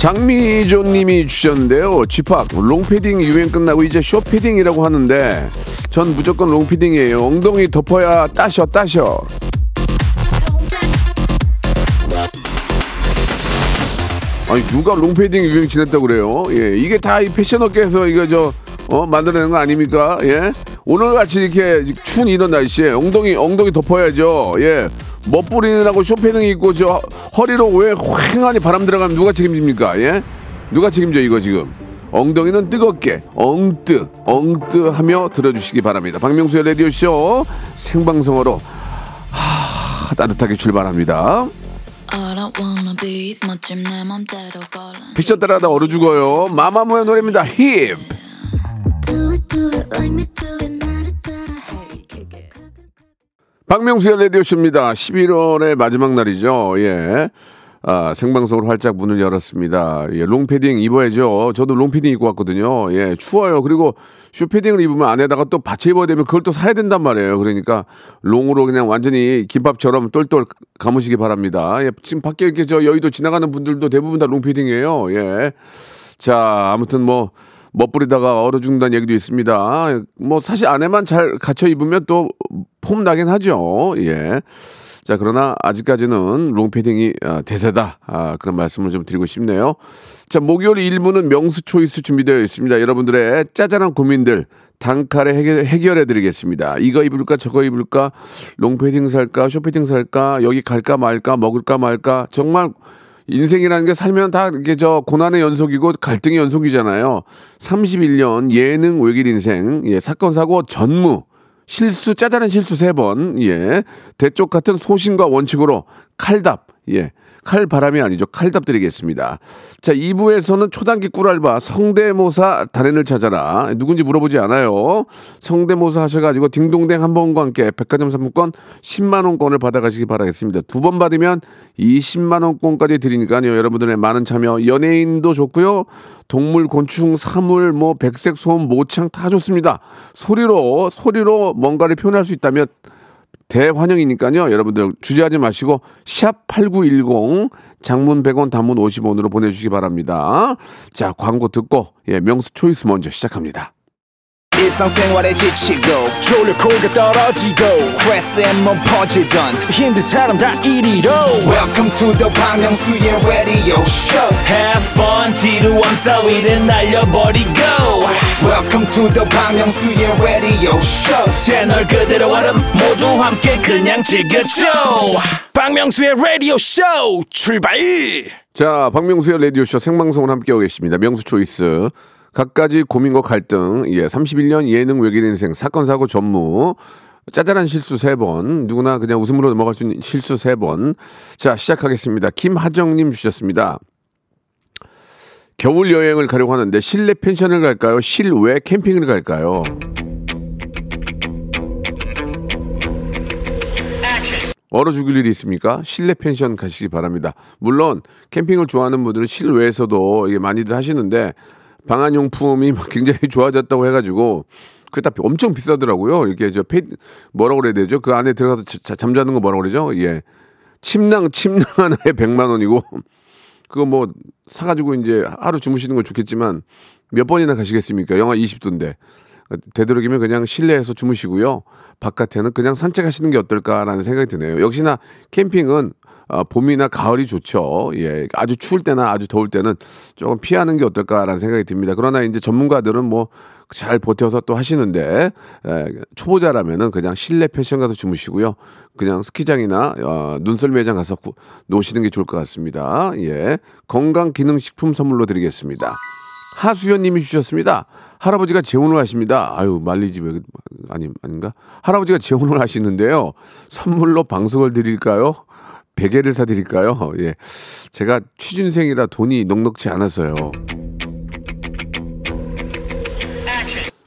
장미조님이 주셨는데요. 집합 롱패딩 유행 끝나고 이제 숏패딩이라고 하는데 전 무조건 롱패딩이에요. 엉덩이 덮어야 따셔 따셔. 아니 누가 롱패딩 유행 지났다고 그래요? 예, 이게 다 이 패션 업계에서 이거 저 어, 만들어낸 거 아닙니까? 예, 오늘 같이 이렇게 추운 이런 날씨에 엉덩이 엉덩이 덮어야죠. 예, 멋부리느라고 숏패딩 입고 저 허리로 왜 휑하니 바람 들어가면 누가 책임집니까? 예, 누가 책임져 이거 지금? 엉덩이는 뜨겁게 엉뜨 엉뜨 하며 들어주시기 바랍니다. 박명수의 라디오 쇼 생방송으로 하, 따뜻하게 출발합니다. 피처 따라하다 얼어 죽어요. 마마무의 노래입니다. 힙. 박명수의 라디오쇼입니다. 11월의 마지막 날이죠. 예. 아, 생방송으로 활짝 문을 열었습니다. 예, 롱패딩 입어야죠. 저도 롱패딩 입고 왔거든요. 예, 추워요. 그리고 숏패딩을 입으면 안에다가 또 받쳐 입어야 되면 그걸 또 사야 된단 말이에요. 그러니까 롱으로 그냥 완전히 김밥처럼 똘똘 감으시기 바랍니다. 예, 지금 밖에 이렇게 저 여의도 지나가는 분들도 대부분 다 롱패딩이에요. 예. 자, 아무튼 뭐, 멋부리다가 얼어 죽는다는 얘기도 있습니다. 뭐, 사실 안에만 잘 갖춰 입으면 또 폼 나긴 하죠. 예. 자, 그러나 아직까지는 롱패딩이 아, 대세다. 아, 그런 말씀을 좀 드리고 싶네요. 자, 목요일 1부는 명수 초이스 준비되어 있습니다. 여러분들의 짜잘한 고민들 단칼에 해결, 해결해 드리겠습니다. 이거 입을까 저거 입을까 롱패딩 살까 쇼패딩 살까 여기 갈까 말까 먹을까 말까 정말 인생이라는 게 살면 다 이게 저 고난의 연속이고 갈등의 연속이잖아요. 31년 예능 외길 인생, 예, 사건 사고 전무, 실수 짜잘한 실수 세 번, 예, 대쪽 같은 소신과 원칙으로 칼답, 예, 칼바람이 아니죠. 칼답 드리겠습니다. 자, 2부에서는 초단기 꿀알바 성대모사 달인을 찾아라. 누군지 물어보지 않아요. 성대모사 하셔가지고 딩동댕 한 번과 함께 백화점 상품권 10만원권을 받아가시기 바라겠습니다. 두 번 받으면 20만원권까지 드리니까요. 여러분들의 많은 참여, 연예인도 좋고요. 동물, 곤충, 사물, 뭐, 백색, 소음, 모창 다 좋습니다. 소리로, 소리로 뭔가를 표현할 수 있다면 대환영이니까요. 여러분들 주저하지 마시고 샵 8910 장문 100원 단문 50원으로 보내주시기 바랍니다. 자 광고 듣고 예, 명수 초이스 먼저 시작합니다. 일상생활에 지치고, 졸려 코가 떨어지고, 스트레스에 몸 퍼지던, 힘든 사람 다 이리로. welcome to the Myung-soo's radio show. Have fun 지루함 따위를 날려버리고. Welcome to the Myung-soo's radio show. 채널 그대로 얼음 모두 함께 그냥 즐겨줘. 박명수의 라디오 쇼 출발! 자 박명수의 라디오쇼 생방송을 함께하고 계십니다. 명수 초이스 각가지 고민과 갈등 예 31년 예능 외길 인생 사건 사고 전무 짜잘한 실수 세번 누구나 그냥 웃음으로 넘어갈 수 있는 실수 세번 자 시작하겠습니다. 김하정님 주셨습니다. 겨울 여행을 가려고 하는데 실내 펜션을 갈까요? 실외 캠핑을 갈까요? 얼어 죽을 일이 있습니까? 실내 펜션 가시기 바랍니다. 물론 캠핑을 좋아하는 분들은 실외에서도 많이들 하시는데 방한용품이 막 굉장히 좋아졌다고 해가지고 그게 다 엄청 비싸더라고요. 이렇게 저 페, 뭐라고 그래야 되죠? 그 안에 들어가서 자- 잠자는 거 뭐라고 그러죠? 예. 침낭, 침낭 하나에 100만 원이고 그거 뭐 사가지고 이제 하루 주무시는 건 좋겠지만 몇 번이나 가시겠습니까? 영하 20도인데. 되도록이면 그냥 실내에서 주무시고요. 바깥에는 그냥 산책하시는 게 어떨까라는 생각이 드네요. 역시나 캠핑은 어, 봄이나 가을이 좋죠. 예, 아주 추울 때나 아주 더울 때는 조금 피하는 게 어떨까라는 생각이 듭니다. 그러나 이제 전문가들은 뭐 잘 버텨서 또 하시는데 에, 초보자라면은 그냥 실내 패션 가서 주무시고요. 그냥 스키장이나 어, 눈썰 매장 가서 구- 노시는 게 좋을 것 같습니다. 예, 건강 기능 식품 선물로 드리겠습니다. 하수연님이 주셨습니다. 할아버지가 재혼을 하십니다. 아유 말리지 왜 아니 아닌가? 할아버지가 재혼을 하시는데요. 선물로 방석을 드릴까요? 베개를 사드릴까요? 예. 제가 취준생이라 돈이 넉넉지 않아서요.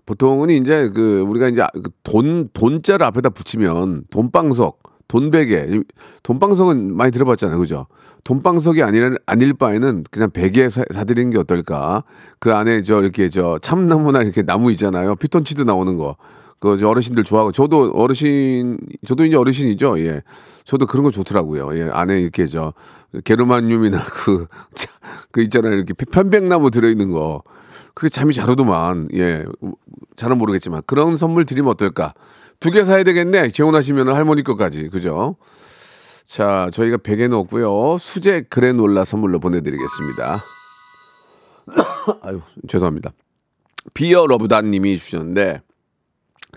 보통은 이제 그 우리가 이제 그돈 돈자를 앞에다 붙이면 돈방석, 돈베개, 돈방석은 많이 들어봤잖아요, 그죠? 돈방석이 아닐 아닐 바에는 그냥 베개 사, 사드리는 게 어떨까? 그 안에 저 이렇게 저 참나무나 이렇게 나무 있잖아요, 피톤치드 나오는 거. 그저 어르신들 좋아하고 저도 어르신 저도 이제 어르신이죠, 예. 저도 그런 거 좋더라고요. 예, 안에 이렇게 저 게르마늄이나 그, 차- 그 있잖아요. 이렇게 편백나무 들어 있는 거. 그게 잠이 잘 오더만. 예. 잘은 모르겠지만. 그런 선물 드리면 어떨까? 두 개 사야 되겠네. 재혼하시면 할머니 것까지. 그죠? 자, 저희가 베개 넣었고요. 수제 그래놀라 선물로 보내 드리겠습니다. 아유, 죄송합니다. 비어 러브단 님이 주셨는데,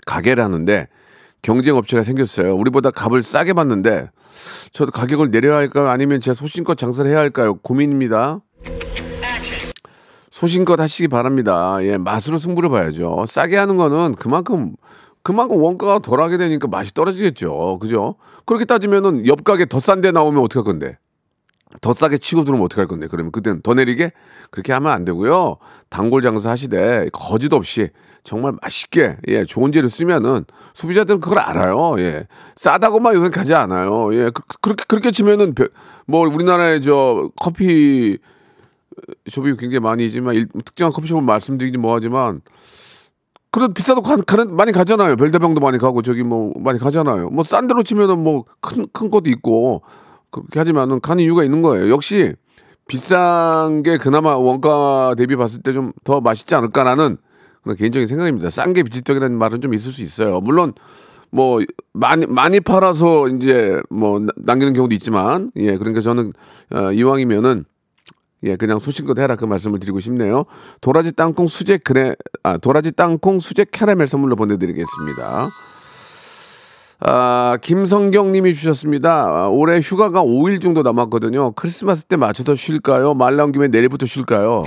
가게를 하는데, 경쟁 업체가 생겼어요. 우리보다 값을 싸게 받는데, 저도 가격을 내려야 할까요? 아니면 제 소신껏 장사를 해야 할까요? 고민입니다. 소신껏 하시기 바랍니다. 예, 맛으로 승부를 봐야죠. 싸게 하는 거는 그만큼 그만큼 원가가 덜하게 되니까 맛이 떨어지겠죠. 그죠? 그렇게 따지면은 옆 가게 더 싼 데 나오면 어떡할 건데? 더 싸게 치고 들어오면 어떡할 건데? 그러면 그때는 더 내리게? 그렇게 하면 안 되고요. 단골 장사 하시되 거짓 없이 정말 맛있게 예, 좋은 재료 쓰면은 소비자들은 그걸 알아요. 예. 싸다고만 요새 가지 않아요. 예. 그, 그렇게 그렇게 치면은 벼- 뭐 우리나라의 저 커피 숍이 굉장히 많이 있지만 일- 특정한 커피숍을 말씀드리긴 뭐하지만 그래도 비싸도 가, 가는 많이 가잖아요. 별다방도 많이 가고 저기 뭐 많이 가잖아요. 뭐 싼 데로 치면은 뭐 큰 큰 것도 있고 그렇게 하지만은 가는 이유가 있는 거예요. 역시 비싼 게 그나마 원가 대비 봤을 때 좀 더 맛있지 않을까라는 그런 개인적인 생각입니다. 싼 게 비지떡이라는 말은 좀 있을 수 있어요. 물론 뭐 많이 많이 팔아서 이제 뭐 나- 남기는 경우도 있지만 예 그러니까 저는 어, 이왕이면은 예, 그냥 소신껏 해라 그 말씀을 드리고 싶네요. 도라지 땅콩 수제 그래 아 도라지 땅콩 수제 캐러멜 선물로 보내드리겠습니다. 아 김성경 님이 주셨습니다. 아, 올해 휴가가 5일 정도 남았거든요. 크리스마스 때 맞춰서 쉴까요? 말 나온 김에 내일부터 쉴까요?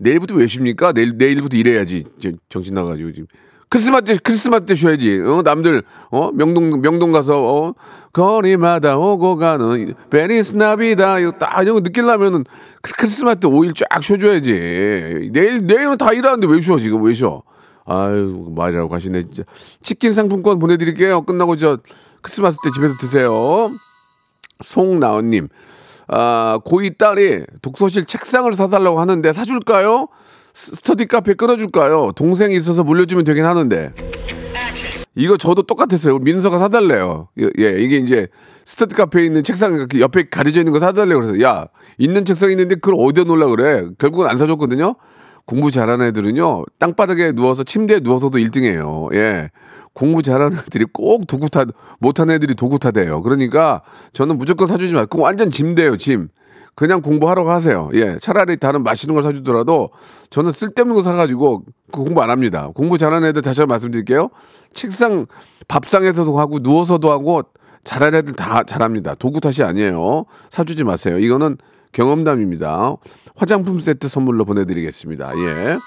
내일부터 왜 쉽니까? 내일 내일부터 일해야지. 저- 정신 나가지고 지금. 크리스마스 때 크리스마스 때 쉬어야지. 어 남들 어 명동 명동 가서 어 거리마다 오고 가는 Feliz Navidad 이거 딱 이런 거 느끼려면은 크- 크리스마스 때 5일 쫙 쉬어줘야지. 내일 내일은 다 일하는데 왜 쉬어 지금 왜 쉬어? 아유 말이라고 하시네 진짜. 치킨 상품권 보내드릴게요. 끝나고 저 크리스마스 때 집에서 드세요. 송나은님, 아, 고2 딸이 독서실 책상을 사달라고 하는데 사줄까요? 스- 스터디 카페 끊어줄까요? 동생이 있어서 물려주면 되긴 하는데. 이거 저도 똑같았어요. 민서가 사달래요. 예, 예, 이게 이제 스터디 카페에 있는 책상 옆에 가려져 있는 거 사달래요. 그래서 야, 있는 책상 있는데 그걸 어디다 놓으려 그래? 결국은 안 사줬거든요. 공부 잘하는 애들은요, 땅바닥에 누워서 침대에 누워서도 1등이에요. 예. 공부 잘하는 애들이 꼭 도구 타, 못하는 애들이 도구 타대요. 그러니까 저는 무조건 사주지 말고, 완전 짐대요, 짐. 그냥 공부하러 가세요. 예. 차라리 다른 맛있는 걸 사주더라도 저는 쓸데없는 거 사가지고 그 공부 안 합니다. 공부 잘하는 애들 다시 한번 말씀드릴게요. 책상, 밥상에서도 하고 누워서도 하고 잘하는 애들 다 잘합니다. 도구 탓이 아니에요. 사주지 마세요. 이거는 경험담입니다. 화장품 세트 선물로 보내드리겠습니다. 예.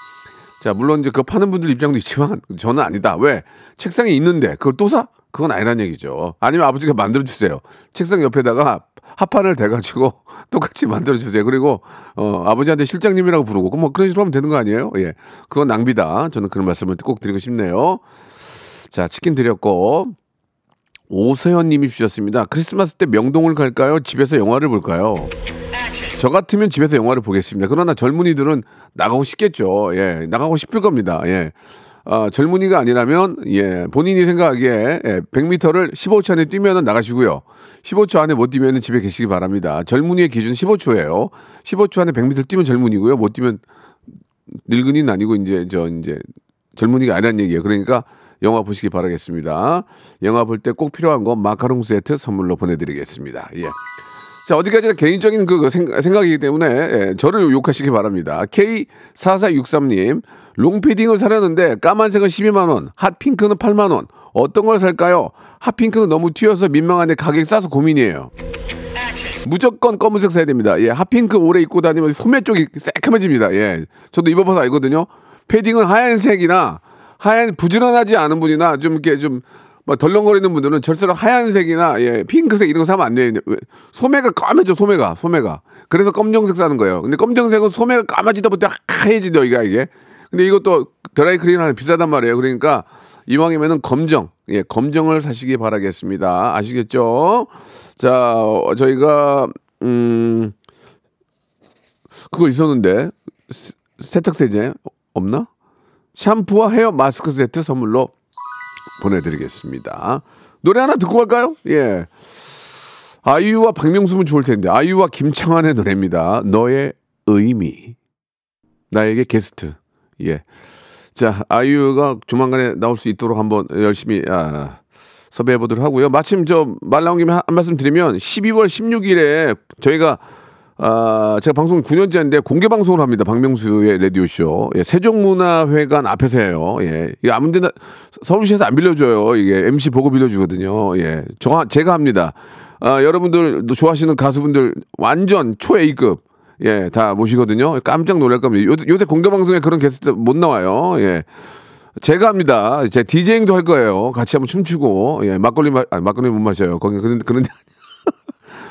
자, 물론 이제 그 파는 분들 입장도 있지만 저는 아니다. 왜? 책상에 있는데 그걸 또 사? 그건 아니란 얘기죠. 아니면 아버지가 만들어 주세요. 책상 옆에다가 합판을 대가지고 똑같이 만들어 주세요. 그리고 어, 아버지한테 실장님이라고 부르고 뭐 그런 식으로 하면 되는 거 아니에요? 예, 그건 낭비다. 저는 그런 말씀을 꼭 드리고 싶네요. 자, 치킨 드렸고 오세현님이 주셨습니다. 크리스마스 때 명동을 갈까요? 집에서 영화를 볼까요? 저 같으면 집에서 영화를 보겠습니다. 그러나 젊은이들은 나가고 싶겠죠. 예, 나가고 싶을 겁니다. 예. 아, 젊은이가 아니라면, 예, 본인이 생각하기에, 예, 100m를 15초 안에 뛰면은 나가시고요. 15초 안에 못 뛰면은 집에 계시기 바랍니다. 젊은이의 기준 15초예요. 15초 안에 100m 뛰면 젊은이고요. 못 뛰면 늙은이는 아니고, 이제, 저, 이제, 젊은이가 아니란 얘기예요. 그러니까 영화 보시기 바라겠습니다. 영화 볼 때 꼭 필요한 건 마카롱 세트 선물로 보내드리겠습니다. 예. 자, 어디까지나 개인적인 그 생- 생각이기 때문에 예, 저를 욕하시기 바랍니다. K4463님, 롱패딩을 사려는데 까만색은 12만원, 핫핑크는 8만원. 어떤 걸 살까요? 핫핑크는 너무 튀어서 민망한데 가격이 싸서 고민이에요. 무조건 검은색 사야 됩니다. 예, 핫핑크 오래 입고 다니면 소매 쪽이 새카매집니다. 예, 저도 입어봐서 알거든요. 패딩은 하얀색이나 하얀 부지런하지 않은 분이나 좀 이렇게 좀 막 덜렁거리는 분들은 절수록 하얀색이나 예, 핑크색 이런 거 사면 안 돼요. 왜? 소매가 까매져 소매가 소매가. 그래서 검정색 사는 거예요. 근데 검정색은 소매가 까마지다 보다 하얘지더 이게 이게. 근데 이것도 드라이클린 하면 비싸단 말이에요. 그러니까 이왕이면은 검정, 예, 검정을 사시기 바라겠습니다. 아시겠죠? 자, 어, 저희가 음 그거 있었는데 세- 세탁세제 없나? 샴푸와 헤어 마스크 세트 선물로 보내드리겠습니다. 노래 하나 듣고 갈까요? 예. 아이유와 박명수면 좋을 텐데 아이유와 김창완의 노래입니다. 너의 의미. 나에게 게스트. 예. 자, 아이유가 조만간에 나올 수 있도록 한번 열심히 아, 섭외해 보도록 하고요. 마침 저 말 나온 김에 한, 한 말씀 드리면 12월 16일에 저희가 아, 제가 방송 9년째인데 공개 방송을 합니다. 박명수의 라디오 쇼. 예, 세종문화회관 앞에서 해요. 예. 이게 아무 데나 서울시에서 안 빌려줘요. 이게 MC 보고 빌려주거든요. 예. 저 제가 합니다. 아, 여러분들 좋아하시는 가수분들 완전 초 A급 예, 다 모시거든요. 깜짝 놀랄 겁니다. 요, 요새 공개 방송에 그런 게스트 못 나와요. 예. 제가 합니다. 제 디제잉도 할 거예요. 같이 한번 춤추고 예, 막걸리 마, 아니, 막걸리 못 마셔요. 거기 그런 그런 데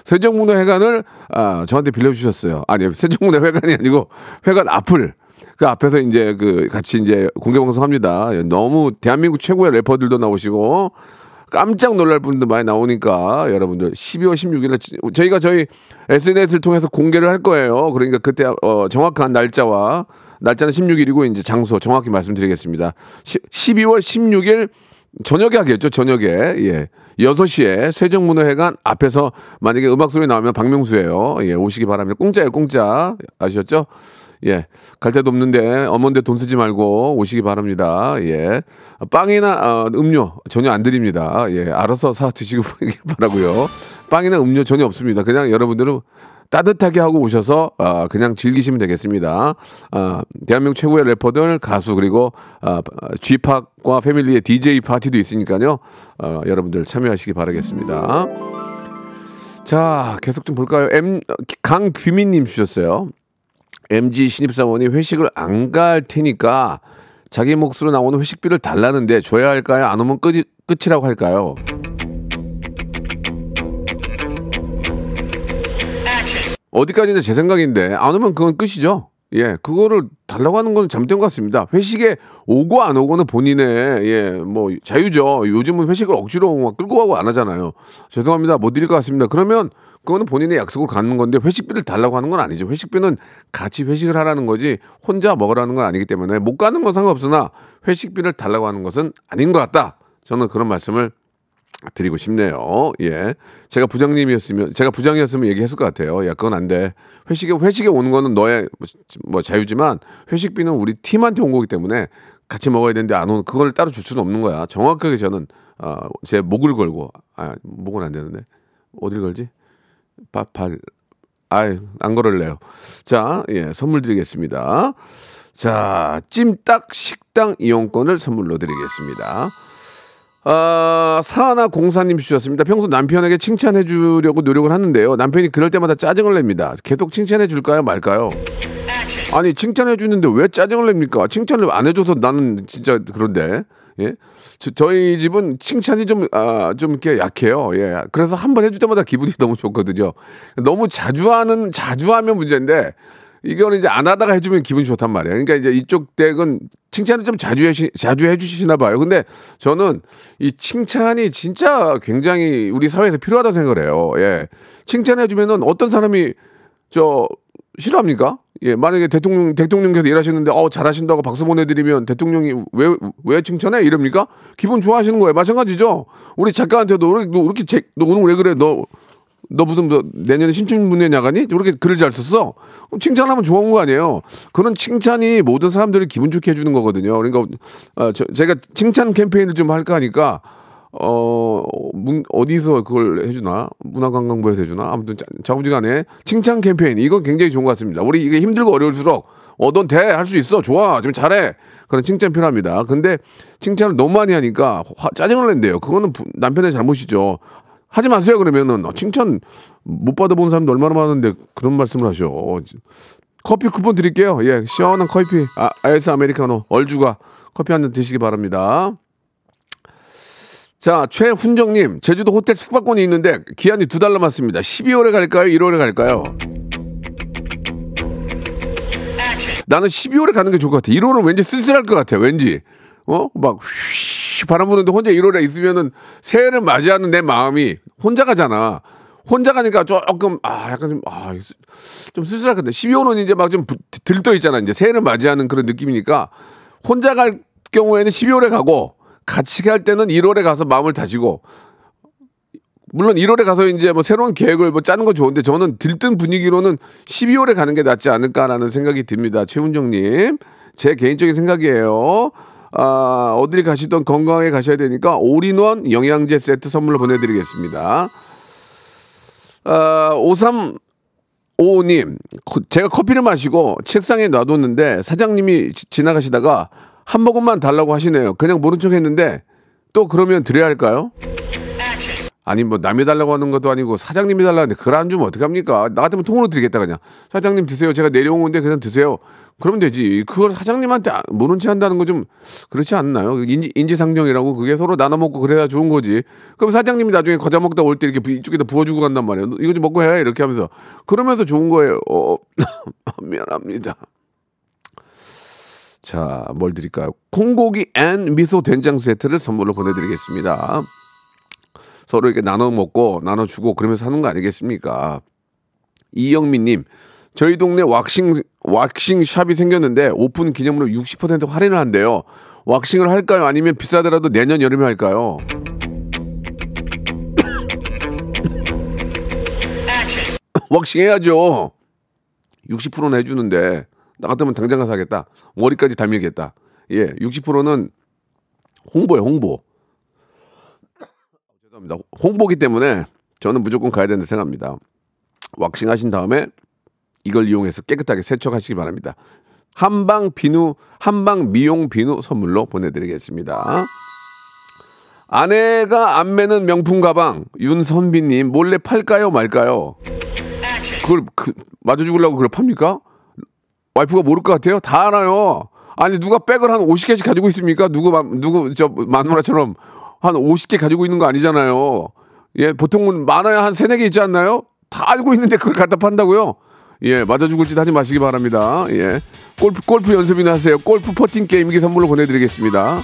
세종문화회관을 아, 저한테 빌려주셨어요. 아니 세종문화회관이 아니고 회관 앞을 그 앞에서 이제 그 같이 이제 공개 방송합니다. 예, 너무 대한민국 최고의 래퍼들도 나오시고 깜짝 놀랄 분들 많이 나오니까 여러분들 12월 16일에 저희가 저희 SNS를 통해서 공개를 할 거예요. 그러니까 그때 어, 정확한 날짜와 날짜는 16일이고 이제 장소 정확히 말씀드리겠습니다. 시, 12월 16일 저녁에 하겠죠. 저녁에. 예. 6시에 세종문화회관 앞에서 만약에 음악 소리 나오면 박명수예요. 예, 오시기 바랍니다. 공짜예요, 공짜. 아셨죠? 예. 갈 데도 없는데 어머니데 돈 쓰지 말고 오시기 바랍니다. 예. 빵이나 어, 음료 전혀 안 드립니다. 예. 알아서 사 드시고 바라고요. 빵이나 음료 전혀 없습니다. 그냥 여러분들은 따뜻하게 하고 오셔서 아, 그냥 즐기시면 되겠습니다. 아, 대한민국 최고의 래퍼들 가수 그리고 아, G팍과 패밀리의 DJ 파티도 있으니까요. 아, 여러분들 참여하시기 바라겠습니다. 자 계속 좀 볼까요? M 강규민 님 주셨어요. MG 신입사원이 회식을 안 갈 테니까 자기 몫으로 나오는 회식비를 달라는데 줘야 할까요? 안 오면 끝이, 끝이라고 할까요? 어디까지나 제 생각인데 안 오면 그건 끝이죠. 예, 그거를 달라고 하는 건 잘못된 것 같습니다. 회식에 오고 안 오고는 본인의 예, 뭐 자유죠. 요즘은 회식을 억지로 막 끌고 가고 안 하잖아요. 죄송합니다. 못 드릴 것 같습니다. 그러면 그거는 본인의 약속을 갖는 건데 회식비를 달라고 하는 건 아니죠. 회식비는 같이 회식을 하라는 거지 혼자 먹으라는 건 아니기 때문에 못 가는 건 상관없으나 회식비를 달라고 하는 것은 아닌 것 같다. 저는 그런 말씀을 드리고 싶네요. 예. 제가 부장님이었으면, 제가 부장이었으면 얘기했을 것 같아요. 야, 그건 안 돼. 회식에, 회식에 오는 거는 너의 뭐 자유지만 회식비는 우리 팀한테 온 거기 때문에 같이 먹어야 되는데 안 오는, 그걸 따로 줄 수는 없는 거야. 정확하게 저는, 어, 제 목을 걸고, 아, 목은 안 되는데. 어딜 걸지? 발, 발, 아이, 안 걸을래요. 자, 예, 선물 드리겠습니다. 자, 찜닭 식당 이용권을 선물로 드리겠습니다. 아, 사하나 공사님 주셨습니다. 평소 남편에게 칭찬해 주려고 노력을 하는데요. 남편이 그럴 때마다 짜증을 냅니다. 계속 칭찬해 줄까요, 말까요? 아니, 칭찬해 주는데 왜 짜증을 냅니까? 칭찬을 안 해줘서 나는 진짜 그런데. 예? 저, 희 집은 칭찬이 좀, 아, 좀 이렇게 약해요. 예. 그래서 한 번 해줄 때마다 기분이 너무 좋거든요. 너무 자주 하는, 자주 하면 문제인데, 이거는 이제 안 하다가 해주면 기분이 좋단 말이에요. 그러니까 이제 이쪽 댁은 칭찬을 좀 자주 해, 자주 해주시나 봐요. 근데 저는 이 칭찬이 진짜 굉장히 우리 사회에서 필요하다 생각을 해요. 예. 칭찬해주면은 어떤 사람이 저 싫어합니까? 예, 만약에 대통령, 대통령께서 일하시는데, 어, 잘하신다고 박수 보내드리면 대통령이 왜, 왜 칭찬해? 이럽니까? 기분 좋아하시는 거예요. 마찬가지죠. 우리 작가한테도, 너, 너 이렇게, 제, 너 오늘 왜 그래? 너, 너 무슨 너 내년에 신춘문예 나가니? 이렇게 글을 잘 썼어. 칭찬하면 좋은 거 아니에요. 그런 칭찬이 모든 사람들을 기분 좋게 해주는 거거든요. 그러니까 어, 저, 제가 칭찬 캠페인을 좀 할까 하니까 어 문, 어디서 그걸 해주나 문화관광부에서 해주나 아무튼 자- 자부지간에 칭찬 캠페인 이건 굉장히 좋은 것 같습니다. 우리 이게 힘들고 어려울수록 어넌 돼 할 수 있어 좋아 지금 잘해 그런 칭찬 필요합니다. 근데 칭찬을 너무 많이 하니까 화- 짜증을 낸대요. 그거는 부- 남편의 잘못이죠. 하지 마세요 그러면은 어, 칭찬 못 받아본 사람도 얼마나 많은데 그런 말씀을 하셔. 어, 커피 쿠폰 드릴게요. 예, 시원한 커피, 아, 아이스 아메리카노, 얼주가 커피 한 잔 드시기 바랍니다. 자, 최훈정님, 제주도 호텔 숙박권이 있는데 기한이 두 달 남았습니다. 12월에 갈까요? 1월에 갈까요? 나는 12월에 가는 게 좋을 것 같아. 1월은 왠지 쓸쓸할 것 같아. 왠지. 어? 막, 휘, 바람 부는데 혼자 1월에 있으면은 새해를 맞이하는 내 마음이 혼자 가잖아. 혼자 가니까 조금, 아, 약간 좀, 아, 같아. 12월은 이제 막 좀 들떠 있잖아. 이제 새해를 맞이하는 그런 느낌이니까 혼자 갈 경우에는 12월에 가고 같이 갈 때는 1월에 가서 마음을 다지고 물론 1월에 가서 이제 뭐 새로운 계획을 뭐 짜는 건 좋은데 저는 들뜬 분위기로는 12월에 가는 게 낫지 않을까라는 생각이 듭니다. 최훈정님. 제 개인적인 생각이에요. 아, 어딜 가시던 건강하게 가셔야 되니까 올인원 영양제 세트 선물로 보내드리겠습니다. 아, 5355님, 제가 커피를 마시고 책상에 놔뒀는데 사장님이 지- 지나가시다가 한 모금만 달라고 하시네요. 그냥 모른 척 했는데 또 그러면 드려야 할까요? 아니 뭐 남이 달라고 하는 것도 아니고 사장님이 달라는데 그걸 안 주면 어떡합니까? 나 같으면 통으로 드리겠다 그냥. 사장님 드세요. 제가 내려온 건데 그냥 드세요. 그러면 되지. 그걸 사장님한테 아- 모른 체 한다는 거 좀 그렇지 않나요? 인지, 인지상정이라고 그게 서로 나눠 먹고 그래야 좋은 거지. 그럼 사장님이 나중에 거저 먹다 올 때 이렇게 부- 이쪽에다 부어주고 간단 말이에요. 이거 좀 먹고 해 이렇게 하면서 그러면서 좋은 거예요. 어, 미안합니다. 자, 뭘 드릴까요? 콩고기 and 미소 된장 세트를 선물로 보내드리겠습니다. 서로 이렇게 나눠 먹고 나눠 주고 그러면서 하는 거 아니겠습니까? 이영민님, 저희 동네 왁싱 왁싱 샵이 생겼는데 오픈 기념으로 60% 할인을 한대요. 왁싱을 할까요? 아니면 비싸더라도 내년 여름에 할까요? 왁싱 해야죠. 60%는 해주는데 나 같으면 당장 가서 하겠다. 머리까지 달밀겠다. 예, 60%는 홍보에 홍보. 죄송합니다. 홍보기 때문에 저는 무조건 가야 된다 생각합니다. 왁싱 하신 다음에 이걸 이용해서 깨끗하게 세척하시기 바랍니다. 한방 비누, 한방 미용 비누 선물로 보내드리겠습니다. 아내가 안 매는 명품 가방 윤선비님 몰래 팔까요 말까요? 그걸 그, 맞아 죽으려고 그걸 팝니까? 와이프가 모를 것 같아요? 다 알아요. 아니 누가 백을 한 50개씩 가지고 있습니까? 누구 마- 누구 저 마누라처럼 한 50개 가지고 있는 거 아니잖아요. 예, 보통은 많아야 한 세네 개 있지 않나요? 다 알고 있는데 그걸 갖다 판다고요? 예, 맞아 죽을 짓 하지 마시기 바랍니다. 예. 골프 골프 연습이나 하세요. 골프 퍼팅 게임기 선물로 보내 드리겠습니다.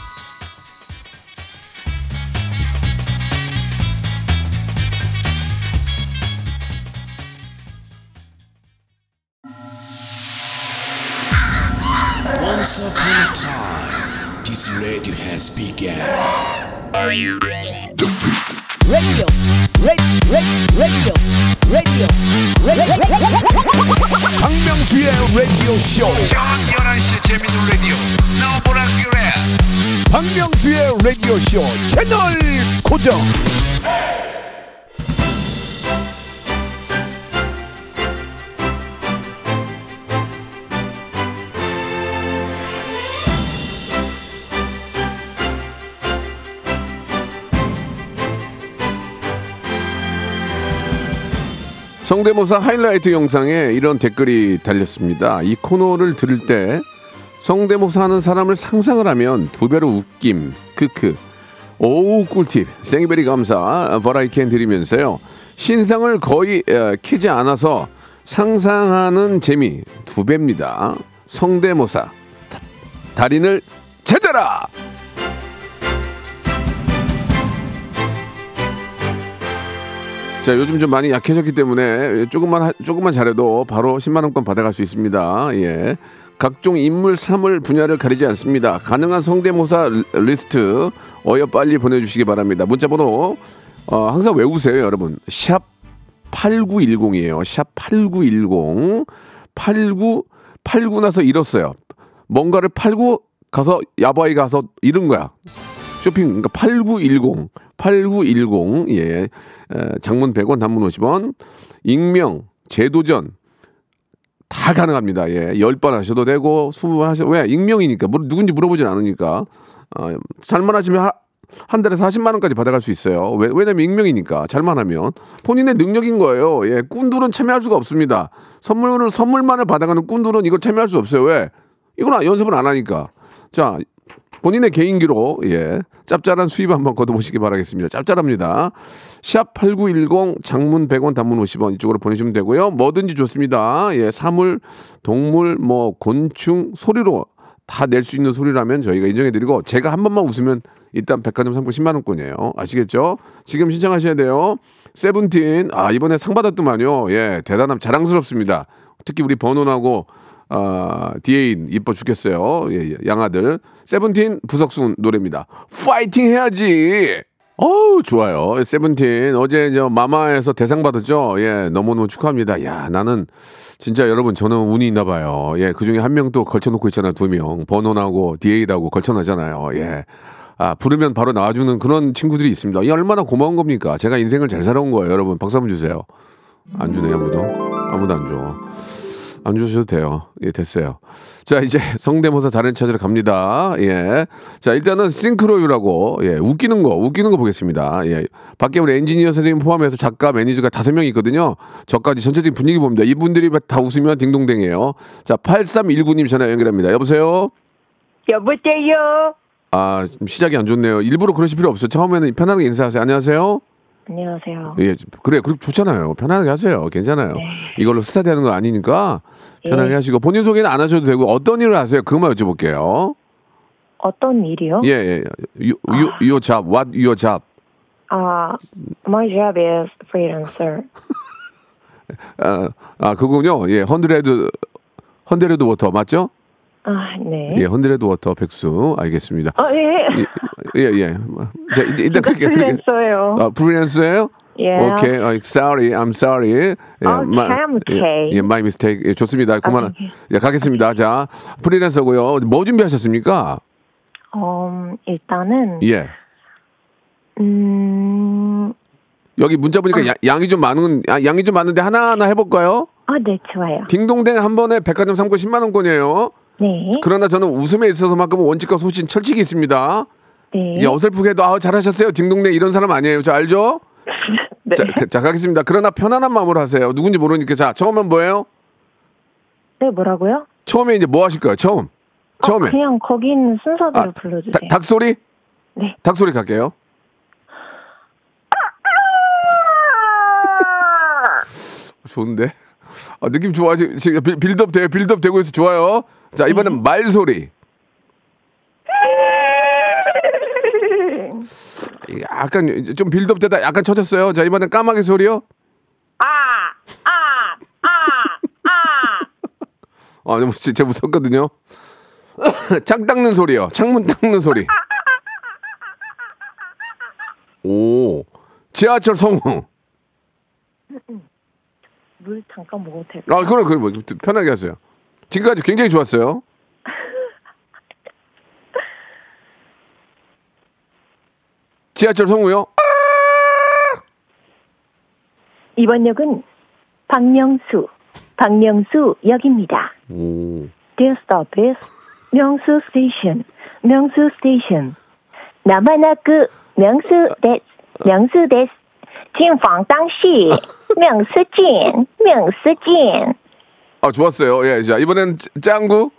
Once upon a time, this radio has begun. radio, radio, radio, radio, radio. 박명수의 라디오 쇼. 저녁 11시 재밌는 라디오 너보라 그래 박명수의 라디오 쇼 채널 고정. 성대모사 하이라이트 영상에 이런 댓글이 달렸습니다. 이 코너를 들을 때 성대모사 하는 사람을 상상을 하면 두 배로 웃김, 크크. 오우 꿀팁, 생이베리 감사, 버라이캔 드리면서요. 신상을 거의 에, 키지 않아서 상상하는 재미 두 배입니다. 성대모사 다- 달인을 찾아라! 자, 요즘 좀 많이 약해졌기 때문에 조금만 하- 조금만 잘해도 바로 10만 원권 받아갈 수 있습니다. 예. 각종 인물 사물 분야를 가리지 않습니다. 가능한 성대모사 리- 리스트 어여 빨리 보내 주시기 바랍니다. 문자 번호 어, 항상 외우세요, 여러분. 샵 8910이에요. 샵 8910. 89 팔고 나서 잃었어요. 뭔가를 팔고 가서 야바위 가서 잃은 거야. 쇼핑 그러니까 8910 8910 예. 에, 장문 100원 단문 50원 익명 재도전 다 가능합니다. 예. 10번 하셔도 되고 20번 하셔도 왜 익명이니까 뭐, 누군지 물어보진 않으니까 어, 잘만 하시면 하- 한 달에 40만 원까지 받아갈 수 있어요. 왜, 왜냐면 익명이니까 잘만 하면 본인의 능력인 거예요. 예, 꾼들은 참여할 수가 없습니다. 선물을 선물만을 받아가는 꾼들은 이걸 참여할 수 없어요. 왜? 이건 연습을 안 하니까. 자, 본인의 개인기로 예 짭짤한 수입 한번 걷어보시기 바라겠습니다. 짭짤합니다. 샵 #8910 장문 100원, 단문 50원 이쪽으로 보내주시면 되고요. 뭐든지 좋습니다. 예 사물, 동물, 뭐 곤충 소리로 다 낼 수 있는 소리라면 저희가 인정해드리고 제가 한 번만 웃으면 일단 백화점 상품 10만 원권이에요. 아시겠죠? 지금 신청하셔야 돼요. 세븐틴 아 이번에 상 받았더만요. 예 대단함 자랑스럽습니다. 특히 우리 번원하고 아, 디에인 이뻐 죽겠어요. 예, 예, 양아들. 세븐틴 부석순 노래입니다. 파이팅 해야지. 어우 좋아요. 세븐틴 어제 저 마마에서 대상 받았죠. 예 너무너무 축하합니다. 야 나는 진짜 여러분 저는 운이 있나 봐요. 예 그 중에 한 명 또 걸쳐놓고 있잖아요. 두 명. 번원하고 디에이하고 걸쳐놨잖아요. 예. 아, 부르면 바로 나와주는 그런 친구들이 있습니다. 이 얼마나 고마운 겁니까? 제가 인생을 잘 살아온 거예요, 여러분. 박수 한번 주세요. 안 주네, 아무도. 아무도 안 줘. 안 주셔도 돼요. 예, 됐어요. 자, 이제 성대모사 달인 찾으러 갑니다. 예. 자, 일단은 싱크로율하고, 예, 웃기는 거, 웃기는 거 보겠습니다. 예. 밖에 우리 엔지니어 선생님 포함해서 작가, 매니저가 다섯 명 있거든요. 저까지 전체적인 분위기 봅니다. 이분들이 다 웃으면 딩동댕이에요. 자, 8319님 전화 연결합니다. 여보세요? 여보세요. 아, 좀 시작이 안 좋네요. 일부러 그러실 필요 없어요. 처음에는 편하게 인사하세요. 안녕하세요. 안녕하세요. 예, 그래, 그렇게 좋잖아요. 편하게 하세요. 괜찮아요. 이걸로 스타 되는 거 아니니까 편하게 예. 하시고 본인 소개는 안 하셔도 되고 어떤 일을 하세요? 그것만 여쭤볼게요. 어떤 일이요? 예, 예. You, you, your job. What your job? 아, my job is freelancer. 아, 아 그거군요. 예, hundred hundred water 맞죠? 아, 네. 예, hundred water 백수 알겠습니다. 어, 예. 예, 예. 예. 자, 일단 일단 그렇게 프리랜서예요. 아, 프리랜서예요? 예. 오케이. 아, sorry. I'm sorry. 예, 오케이, I'm okay. 예, 예, my mistake. 예, 좋습니다. 그만. 오케이. 예, 가겠습니다. 자, 프리랜서고요. 뭐 준비하셨습니까? 음, 일단은 예. 음, 여기 문자 보니까 야- 양이 좀 많은 아, 양이 좀 많은데 하나하나 해 볼까요? 아, 네, 좋아요. 딩동댕 한 번에 백화점 상품 10만 원권이에요. 네. 그러나 저는 웃음에 있어서만큼은 원칙과 소신 철칙이 있습니다. 네. 예, 어설프게도 아, 잘하셨어요. 딩동댕 이런 사람 아니에요. 저 알죠? 네. 자, 그- 자, 가겠습니다. 그러나 편안한 마음으로 하세요. 누군지 모르니까 자, 처음엔 뭐예요? 네, 뭐라고요? 처음에 이제 뭐 하실 거예요? 처음. 처음에. 어, 그냥 거기 있는 순서대로 아, 불러주세요. 다- 닭소리? 네. 닭소리 갈게요. 좋은데? 아, 느낌 좋아. 지금 지금 빌- 빌드업 돼요. 빌드업 되고 있어. 좋아요. 자, 이번엔 음. 말소리. 약간 좀 빌드업 되다 약간 쳐졌어요. 자, 이번엔 까마귀 소리요. 아, 아, 아, 아. 아, 너무 진짜 무섭거든요. 창 닦는 소리요. 창문 닦는 소리. 오. 지하철 성우. 물 잠깐 먹어도 될까요? 아, 그래, 그래, 뭐, 편하게 하세요. 지금까지 굉장히 좋았어요. 지하철 성우요? 이번 역은 박명수, 박명수 역입니다. 오. This stop is 명수 스테이션, 명수 스테이션. 남한학교 명수 데스, 명수 데스. 进房当시 명수 진, 명수 진. 아, 좋았어요. 예, 자, 이번엔 짱- 짱구.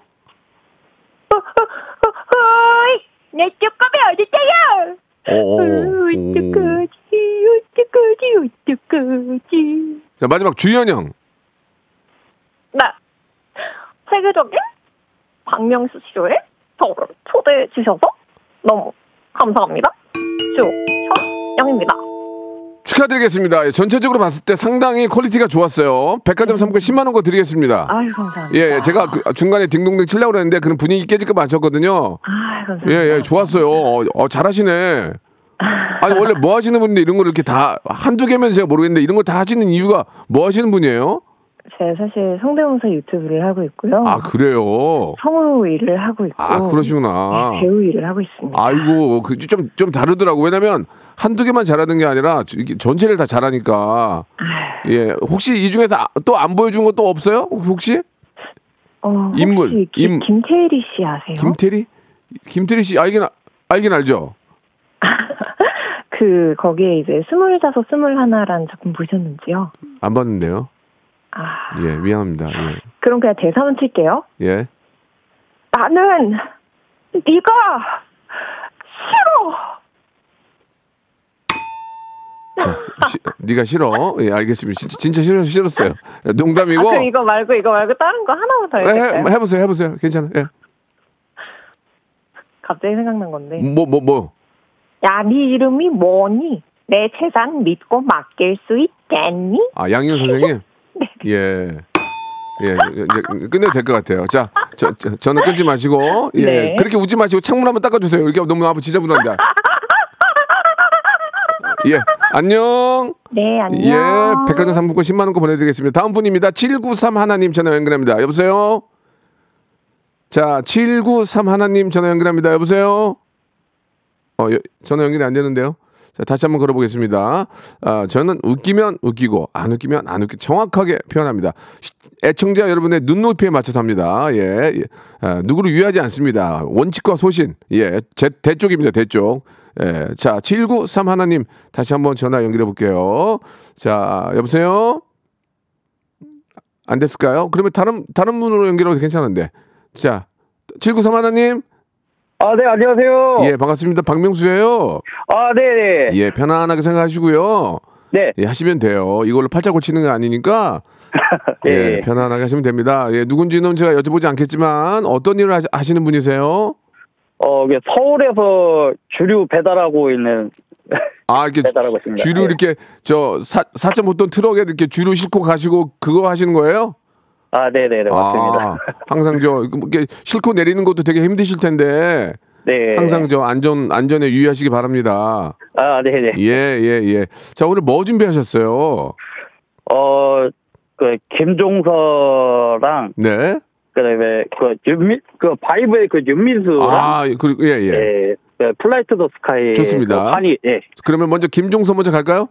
어이, 내 쪼꼬미 어딨어요? 오, 오, 오. 어떡하지, 어떡하지, 어떡하지. 자, 마지막 주현영. 네. 세계적인 박명수 쇼에 저를 초대해 주셔서 너무 감사합니다. 주현영입니다. 축하드리겠습니다. 예, 전체적으로 봤을 때 상당히 quality가 좋았어요. 백화점 상품 10만 원거 드리겠습니다. 아유, 감사합니다. 예, 예, 제가 그 중간에 딩동댕 치려고 그랬는데 그런 분위기 깨질 거 맞췄거든요. 아유, 감사합니다. 예, 예, 좋았어요. 어, 어, 잘하시네. 아니, 원래 뭐 하시는 분인데 이런 걸 이렇게 다, 한두 개면 제가 모르겠는데 이런 거다 하시는 이유가 뭐 하시는 분이에요? 제가 사실 성대모사 유튜브를 하고 있고요. 아, 그래요? 성우 일을 하고 있고. 아, 그러시구나. 네, 배우 일을 하고 있습니다. 아이고, 그, 좀, 좀 다르더라고. 왜냐면 한두 개만 잘하는 게 아니라 전체를 다 잘하니까. 예, 혹시 이 중에서 또 안 보여준 것도 없어요? 혹시? 어, 인물, 김, 임- 김태리 씨 아세요? 김태리? 김태리 씨 알긴, 아- 알긴 알죠? 그 거기에 이제 스물다섯 스물하나라는 작품 보셨는지요? 안 봤는데요. 아 예, 미안합니다. 예. 그럼 그냥 대사만 칠게요. 예. 나는 네가 자, 시, 네가 싫어? 예, 알겠습니다. 진짜, 진짜 싫어, 싫었어요. 농담이고. 아, 그럼 이거 말고 이거 말고 다른 거 하나만 더 예, 해볼까요? 해, 해보세요, 해보세요. 괜찮아. 예. 갑자기 생각난 건데. 뭐, 뭐, 뭐. 야, 네 이름이 뭐니? 내 재산 믿고 맡길 수 있겠니? 아, 양희은 선생님? 예. 예, 이제 끝내도 될 것 같아요. 자, 저, 저, 저는 끊지 마시고, 예. 네. 그렇게 웃지 마시고 창문 한번 닦아주세요. 이렇게 너무 아프 지저분한데. 예, 안녕. 네, 안녕. 예, 백화점 상품권 10만 원권 보내드리겠습니다. 다음 분입니다. 793 하나님 전화 연결합니다. 여보세요. 자, 793 하나님 전화 연결합니다. 여보세요. 어, 여- 전화 연결이 안 되는데요. 자, 다시 한번 걸어보겠습니다. 아, 저는 웃기면 웃기고 안 웃기면 안 웃기 정확하게 표현합니다. 시- 애청자 여러분의 눈높이에 맞춰서 합니다. 예, 예. 아, 누구를 위하지 않습니다. 원칙과 소신. 예, 제, 대쪽입니다. 대쪽. 예, 자, 793 하나님 다시 한번 전화 연결해 볼게요. 자, 여보세요. 안 됐을까요? 그러면 다른 다른 분으로 연결해도 괜찮은데. 자, 793 하나님. 아, 네, 안녕하세요. 예, 반갑습니다. 박명수예요. 아, 네, 네. 예, 편안하게 생각하시고요. 네. 예, 하시면 돼요. 이걸로 팔자 고치는 거 아니니까. 예, 예. 편안하게 하시면 됩니다. 예, 누군지는 제가 여쭤보지 않겠지만 어떤 일을 하시, 하시는 분이세요? 어, 이게 서울에서 주류 배달하고 있는 아, 이렇게 배달하고 있습니다. 주류 예. 이렇게 저 사, 4.5톤 트럭에 이렇게 주류 싣고 가시고 그거 하시는 거예요? 아, 네, 네, 네, 맞습니다. 아, 항상 저 이렇게 싣고 내리는 것도 되게 힘드실 텐데 네. 항상 저 안전 안전에 유의하시기 바랍니다. 아, 네, 네. 예, 예, 예. 자, 오늘 뭐 준비하셨어요? 어, 그 김종서랑 네. 그다음에 그 윤미 그 Vibe의 그 윤민수랑 아, 그, 예, 예. 예. 그 Fly to the Sky 좋습니다. 그 판이 예. 그러면 먼저 김종서 먼저 갈까요?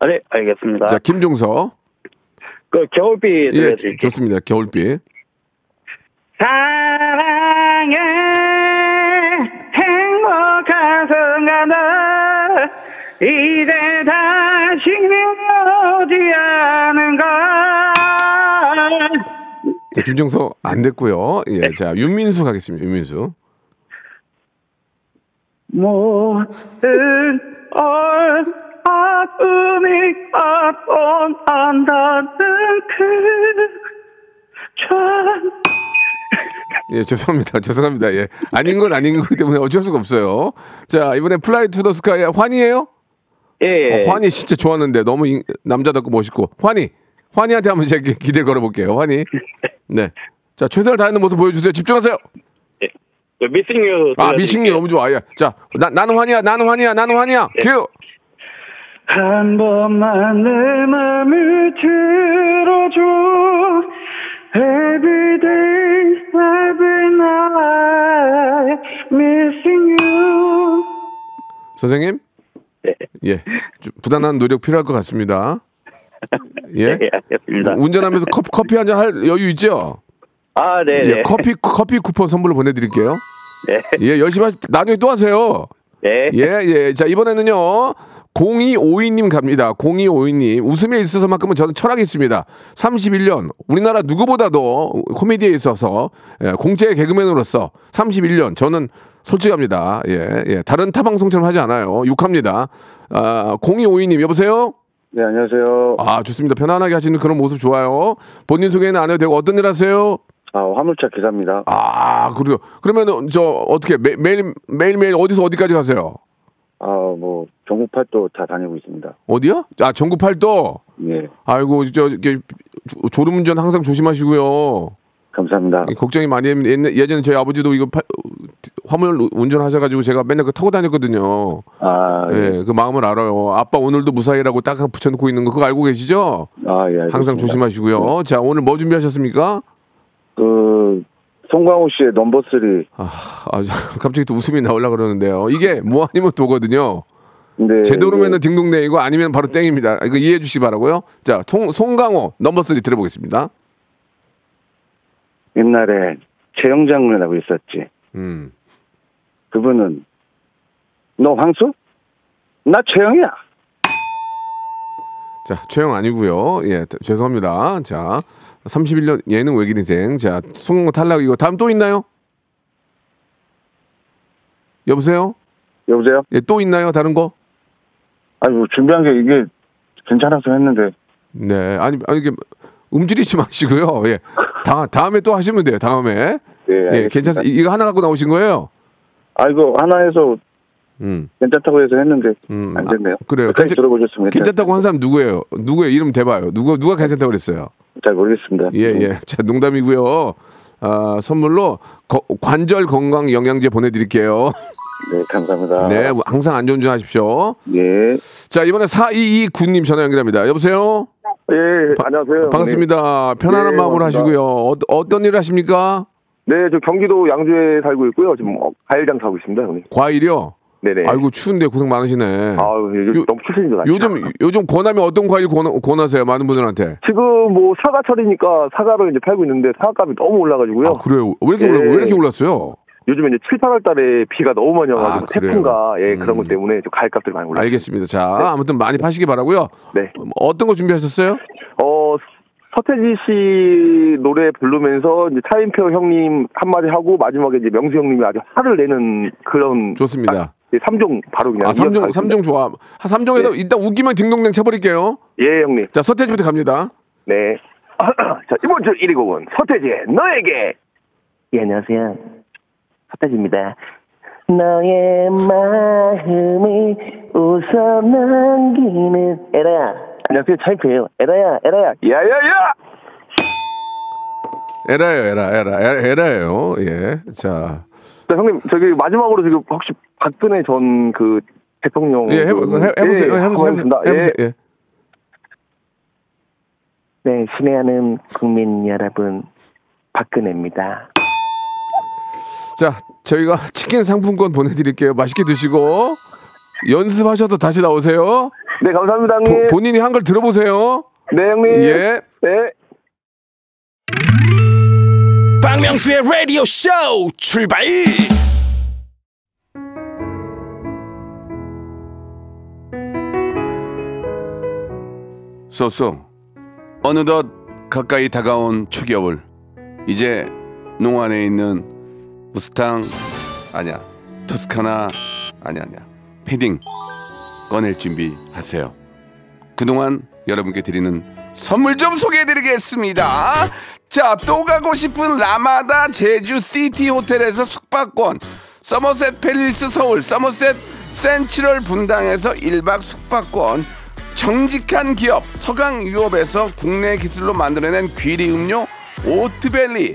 아, 네, 알겠습니다. 자, 김종서. 그 겨울비 예. 좋습니다. 겨울비. 사랑해 행복한 순간을 이제 다시는 오지 않은가 자, 김종서 안 됐고요. 예, 자, 윤민수 가겠습니다. 윤민수. 모든 얼 아픔이 아뻔한다는 그참 예, 죄송합니다. 죄송합니다. 예. 아닌 건 아닌 거기 때문에 어쩔 수가 없어요. 자, 이번에 Fly to the Sky 환희예요? 예. 어, 환희 진짜 좋았는데 너무 인- 남자답고 멋있고. 환희. 환희한테 한번 제가 기- 기대를 걸어볼게요. 환희. 네. 자, 최선을 다하는 모습 보여주세요. 집중하세요. 미싱 유 아, 미친님 너무 좋아. 예. 자, 나, 나는 환희야, 나는 환희야, 나는 환희야. 큐! 한 번만 내 맘을 들어줘 Every day, every night Missing you 선생님? 예. 좀 부단한 노력 필요할 것 같습니다. 예. 네, 알겠습니다. 운전하면서 커피, 커피 한 잔 할 여유 있죠? 아, 네, 예, 네. 커피 커피 쿠폰 선물로 보내드릴게요. 네. 예, 열심히 하시, 나중에 또 하세요. 네. 예, 예. 자, 이번에는요. 0252님 갑니다. 0252님. 웃음에 있어서만큼은 저는 철학이 있습니다. 31년. 우리나라 누구보다도 코미디에 있어서 예, 공채 개그맨으로서 31년. 저는 솔직합니다. 예, 예. 다른 타방송처럼 하지 않아요. 욕합니다. 아, 0252님, 여보세요? 네, 안녕하세요. 아, 좋습니다. 편안하게 하시는 그런 모습 좋아요. 본인 소개는 안 해도 되고 어떤 일 하세요? 아, 화물차 기사입니다. 아, 그래요. 그러면은 저 어떻게 매, 매일 매일 매일 어디서 어디까지 가세요? 아, 뭐 전국 팔도 다 다니고 있습니다. 어디요? 아, 전국 팔도. 예. 아이고, 저 이게 조- 졸음운전 항상 조심하시고요. 감사합니다. 걱정이 많이 했는데 예전에 저희 아버지도 이거 팔- 화물 운전하셔가지고 제가 맨날 그 타고 다녔거든요. 아, 예. 예, 그 마음을 알아요. 아빠 오늘도 무사히라고 딱 붙여놓고 있는 거 그거 알고 계시죠? 아, 예. 알겠습니다. 항상 조심하시고요. 자, 오늘 뭐 준비하셨습니까? 그 송강호 씨의 넘버 3. 아, 아, 갑자기 또 웃음이 나오려 그러는데요. 이게 뭐 아니면 도거든요. 근데 제대로면은 딩동댕이고 아니면 바로 땡입니다. 이거 이해해 주시기 바라고요. 자, 송, 송강호 넘버 3 들어보겠습니다. 옛날에 최영 장군이라고 있었지. 음. 그분은 너 황수? 나 최영이야. 자, 최영 아니고요. 예, 죄송합니다. 자, 31년 예능 외길 인생. 자, 송강호 탈락 이거 다음 또 있나요? 여보세요? 여보세요? 예, 또 있나요? 다른 거? 아니 뭐 준비한 게 이게 괜찮아서 했는데 네. 아니, 아니 이게 움직이지 마시고요. 예. 다, 다음에 또 하시면 돼요. 다음에. 예, 예. 괜찮습니다. 이거 하나 갖고 나오신 거예요? 아 이거 하나 해서 음. 괜찮다고 해서 했는데 음, 안 됐네요. 아, 그래요. 괜찮- 들어보셨으면 괜찮다고 한 사람 누구예요? 누구예요? 이름 대봐요. 누가 누가 괜찮다고 그랬어요? 잘 모르겠습니다. 예, 예. 자, 농담이고요. 아, 선물로 거- 관절 건강 영양제 보내드릴게요. 네, 감사합니다. 네, 항상 안전운전 하십시오. 예. 자, 이번에 4229님 전화 연결합니다. 여보세요? 예, 안녕하세요. 반갑습니다. 편안한 네, 마음으로 반갑습니다. 하시고요. 어, 어떤 일을 하십니까? 네, 저 경기도 양주에 살고 있고요. 지금 어, 과일 장 사고 있습니다, 형님. 과일이요? 네네. 아이고, 추운데 고생 많으시네. 아유, 요즘 너무 추신이 나. 요즘, 요즘 권하면 어떤 과일 권, 권하세요? 많은 분들한테. 지금 뭐 사과철이니까 사과를 이제 팔고 있는데 사과값이 너무 올라가지고요. 아, 그래요? 왜 이렇게, 예. 올라, 왜 이렇게 올랐어요? 요즘에 이제 7, 8월 달에 비가 너무 많이 와가지고 아? 태풍과 예, 그런 음. 것 때문에 좀 과일값들이 많이 올랐어요. 알겠습니다. 자, 아무튼 많이 파시기 바라고요 네. 어떤 거 준비하셨어요? 어, 서태지 씨 노래 부르면서 이제 차인표 형님 한마디 하고 마지막에 이제 명수 형님이 아주 화를 내는 그런 좋습니다. 예, 3종 바로 그냥 아, 삼종 이어서 삼종 좋아. 한 3종에서 일단 웃기면 딩동댕 쳐 버릴게요. 예, 형님. 자, 서태지부터 갑니다. 네. 자, 이번 주 1위 곡은 서태지의 너에게. 예, 안녕하세요. 서태지입니다. 너의 마음이 웃어 남기는 에라야. 안녕하세요, 차이프예요. 에라야, 에라야. 야야야! 에라예요, 에라, 에라, 에- 에라예요. 예. 자, 자, 형님, 저기 마지막으로 지금 혹시 박근혜 전 그 대통령. 예, 해보, 해, 해보세요. 예, 해보세요. 한번 해보겠습니다. 해보세요. 예. 예. 네, 신뢰하는 국민 여러분, 박근혜입니다. 자, 저희가 치킨 상품권 보내드릴게요. 맛있게 드시고 연습하셔서 다시 나오세요. 네, 감사합니다, 보- 형님. 본인이 한 걸 들어보세요. 네, 형님. 예. 네. 박명수의 라디오 쇼 출발 쏘쏘 어느덧 가까이 다가온 초겨울 이제 농 안에 있는 무스탕 아니야. 토스카나 아니야 아니야. 패딩 꺼낼 준비하세요. 그동안 여러분께 드리는 선물 좀 소개해드리겠습니다. 자 또 가고 싶은 Ramada 제주 City 호텔에서 숙박권. Somerset Palace 서울 Somerset Central 분당에서 1박 숙박권. 정직한 기업 서강유업에서 국내 기술로 만들어낸 귀리 음료 Oat Valley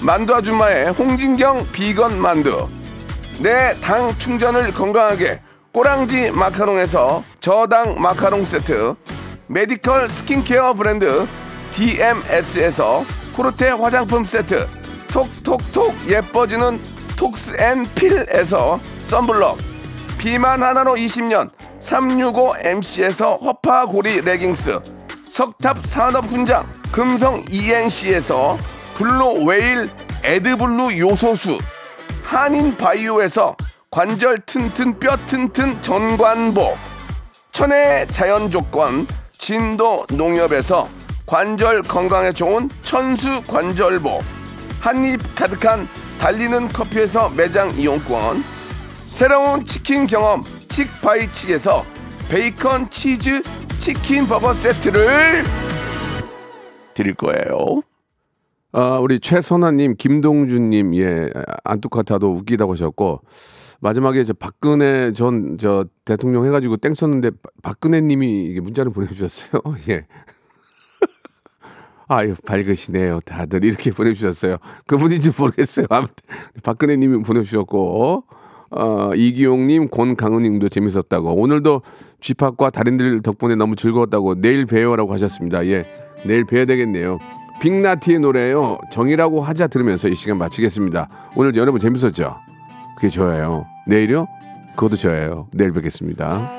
만두 아줌마의 홍진경 비건 만두. 내 당 충전을 건강하게 꼬랑지 마카롱에서 저당 마카롱 세트. medical skincare 브랜드 DMS에서 코르테 화장품 세트. 톡톡톡 예뻐지는 톡스앤필에서 썬블럭. 비만 하나로 20년 365MC에서 허파고리 레깅스. 석탑 산업 훈장 금성 ENC에서 Blue Whale AdBlue 요소수 한인 바이오에서 관절 튼튼 뼈 튼튼 전관보 천혜 자연 조건 진도 농협에서 관절 건강에 좋은 천수 관절보 한입 가득한 달리는 커피에서 매장 이용권 새로운 치킨 경험 칙바이칙에서 베이컨 치즈 치킨 버거 세트를 드릴 거예요. 아, 우리 최선아님, 김동준님, 예, 안뚜카타도 웃기다고 하셨고, 마지막에 저 박근혜 전 저 대통령 해가지고 땡 쳤는데 바- 박근혜님이 문자를 보내주셨어요. 예. 아유 밝으시네요. 다들 이렇게 보내주셨어요. 그분인지 모르겠어요. 아무튼 박근혜님이 보내주셨고 어, 이기용님, 권강은님도 재밌었다고 오늘도 쥐팍과 달인들 덕분에 너무 즐거웠다고 내일 봬요라고 하셨습니다. 예, 내일 뵈야 되겠네요. 빅나티의 노래요. 정이라고 하자 들으면서 이 시간 마치겠습니다. 오늘 여러분 재밌었죠? 그게 좋아요. 내일요? 그것도 좋아요. 내일 뵙겠습니다.